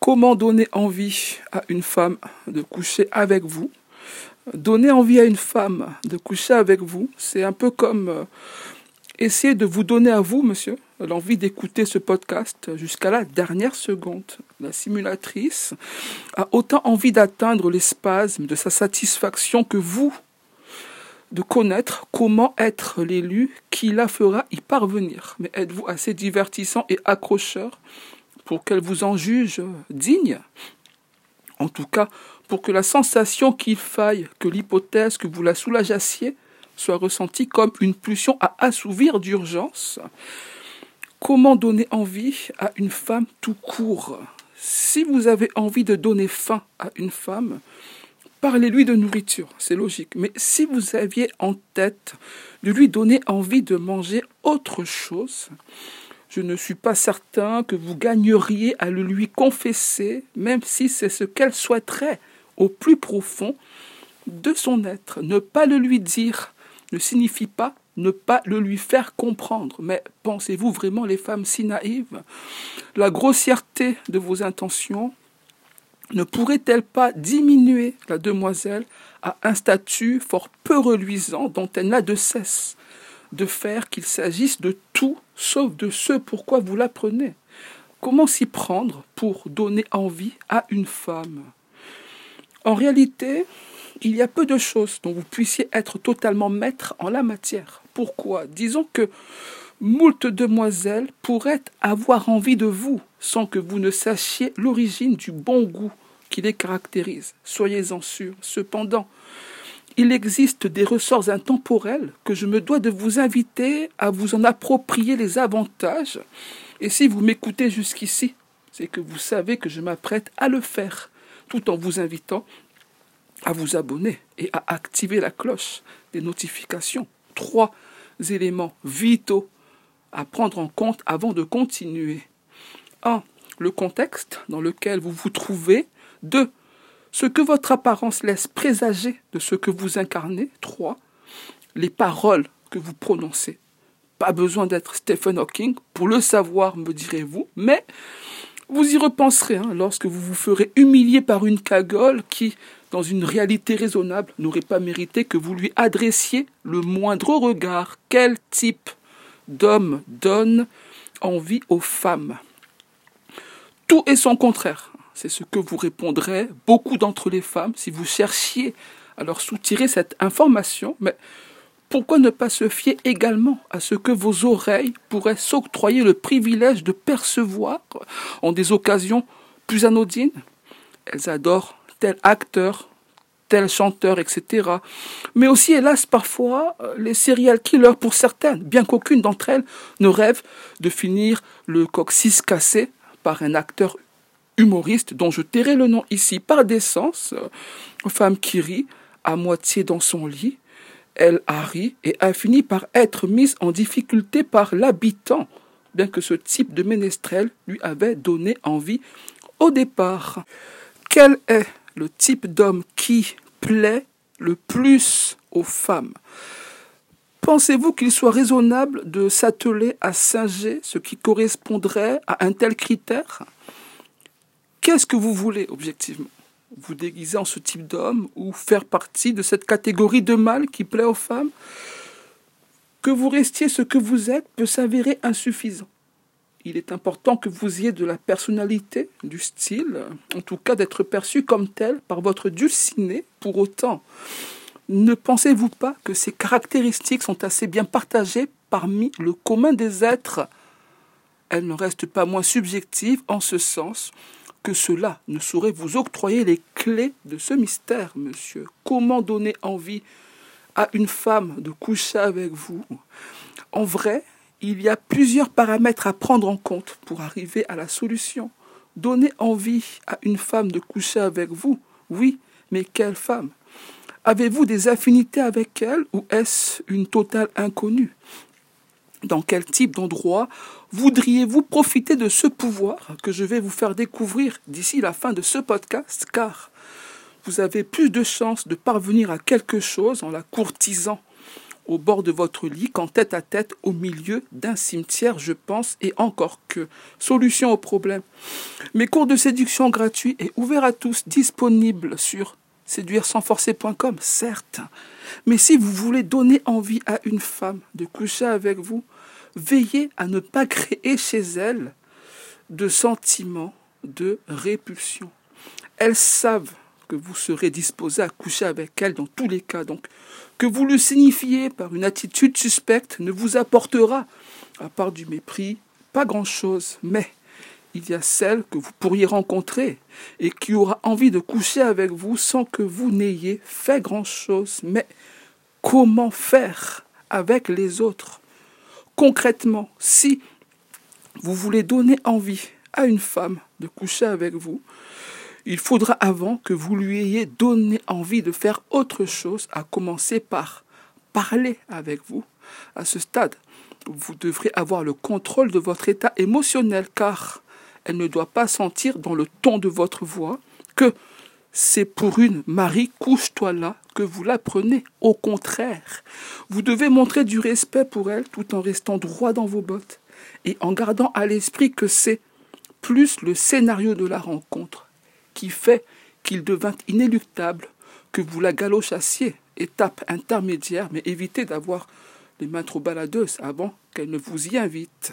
Comment donner envie à une femme de coucher avec vous? Donner envie à une femme de coucher avec vous, c'est un peu comme euh, essayer de vous donner à vous, monsieur, l'envie d'écouter ce podcast jusqu'à la dernière seconde. La simulatrice a autant envie d'atteindre les spasmes de sa satisfaction que vous, de connaître comment être l'élu qui la fera y parvenir. Mais êtes-vous assez divertissant et accrocheur? Pour qu'elle vous en juge digne En tout cas, pour que la sensation qu'il faille que l'hypothèse que vous la soulageassiez soit ressentie comme une pulsion à assouvir d'urgence. Comment donner envie à une femme tout court? Si vous avez envie de donner faim à une femme, parlez-lui de nourriture, c'est logique. Mais si vous aviez en tête de lui donner envie de manger autre chose, je ne suis pas certain que vous gagneriez à le lui confesser, même si c'est ce qu'elle souhaiterait au plus profond de son être. Ne pas le lui dire ne signifie pas ne pas le lui faire comprendre. Mais pensez-vous vraiment les femmes si naïves La grossièreté de vos intentions ne pourrait-elle pas diminuer la demoiselle à un statut fort peu reluisant dont elle n'a de cesse de faire qu'il s'agisse de tout sauf de ce pourquoi vous l'apprenez. Comment s'y prendre pour donner envie à une femme? En réalité, il y a peu de choses dont vous puissiez être totalement maître en la matière. Pourquoi? Disons que moult demoiselles pourraient avoir envie de vous sans que vous ne sachiez l'origine du bon goût qui les caractérise. Soyez-en sûrs. Cependant, il existe des ressorts intemporels que je me dois de vous inviter à vous en approprier les avantages. Et si vous m'écoutez jusqu'ici, c'est que vous savez que je m'apprête à le faire, tout en vous invitant à vous abonner et à activer la cloche des notifications. Trois éléments vitaux à prendre en compte avant de continuer. 1. Le contexte dans lequel vous vous trouvez. 2 ce que votre apparence laisse présager de ce que vous incarnez. 3. Les paroles que vous prononcez. Pas besoin d'être Stephen Hawking pour le savoir, me direz-vous, mais vous y repenserez hein, lorsque vous vous ferez humilier par une cagole qui, dans une réalité raisonnable, n'aurait pas mérité que vous lui adressiez le moindre regard. Quel type d'homme donne envie aux femmes? Tout est son contraire. C'est ce que vous répondrez beaucoup d'entre les femmes si vous cherchiez à leur soutirer cette information. Mais pourquoi ne pas se fier également à ce que vos oreilles pourraient s'octroyer le privilège de percevoir en des occasions plus anodines? Elles adorent tel acteur, tel chanteur, etc. Mais aussi, hélas, parfois, les serial killers pour certaines, bien qu'aucune d'entre elles ne rêve de finir le coccyx cassé par un acteur humoriste dont je tairai le nom ici par décence, femme qui rit à moitié dans son lit. Elle a ri et a fini par être mise en difficulté par l'habitant, bien que ce type de ménestrel lui avait donné envie au départ. Quel est le type d'homme qui plaît le plus aux femmes? Pensez-vous qu'il soit raisonnable de s'atteler à singer ce qui correspondrait à un tel critère? Qu'est-ce que vous voulez objectivement? Vous déguiser en ce type d'homme ou faire partie de cette catégorie de mâles qui plaît aux femmes? Que vous restiez ce que vous êtes peut s'avérer insuffisant. Il est important que vous ayez de la personnalité, du style, en tout cas d'être perçu comme tel par votre dulciné. Pour autant, ne pensez-vous pas que ces caractéristiques sont assez bien partagées parmi le commun des êtres? Elles ne restent pas moins subjectives en ce sens que cela ne saurait vous octroyer les clés de ce mystère, monsieur. Comment donner envie à une femme de coucher avec vous? En vrai, il y a plusieurs paramètres à prendre en compte pour arriver à la solution. Donner envie à une femme de coucher avec vous, oui, mais quelle femme? Avez-vous des affinités avec elle ou est-ce une totale inconnue? Dans quel type d'endroit Voudriez-vous profiter de ce pouvoir que je vais vous faire découvrir d'ici la fin de ce podcast? Car vous avez plus de chances de parvenir à quelque chose en la courtisant au bord de votre lit qu'en tête à tête au milieu d'un cimetière, je pense, et encore que. Solution au problème. Mes cours de séduction gratuits et ouverts à tous, disponibles sur séduire sans forcer.com, certes. Mais si vous voulez donner envie à une femme de coucher avec vous, veillez à ne pas créer chez elle de sentiments de répulsion. Elles savent que vous serez disposé à coucher avec elles dans tous les cas. Donc, que vous le signifiez par une attitude suspecte ne vous apportera, à part du mépris, pas grand-chose. Mais il y a celle que vous pourriez rencontrer et qui aura envie de coucher avec vous sans que vous n'ayez fait grand-chose. Mais comment faire avec les autres? Concrètement, si vous voulez donner envie à une femme de coucher avec vous, il faudra avant que vous lui ayez donné envie de faire autre chose, à commencer par parler avec vous. À ce stade, vous devrez avoir le contrôle de votre état émotionnel car elle ne doit pas sentir dans le ton de votre voix que c'est pour une Marie, couche-toi là, que vous la prenez. Au contraire, vous devez montrer du respect pour elle tout en restant droit dans vos bottes et en gardant à l'esprit que c'est plus le scénario de la rencontre qui fait qu'il devint inéluctable que vous la galochassiez, étape intermédiaire, mais évitez d'avoir les mains trop baladeuses avant qu'elle ne vous y invite.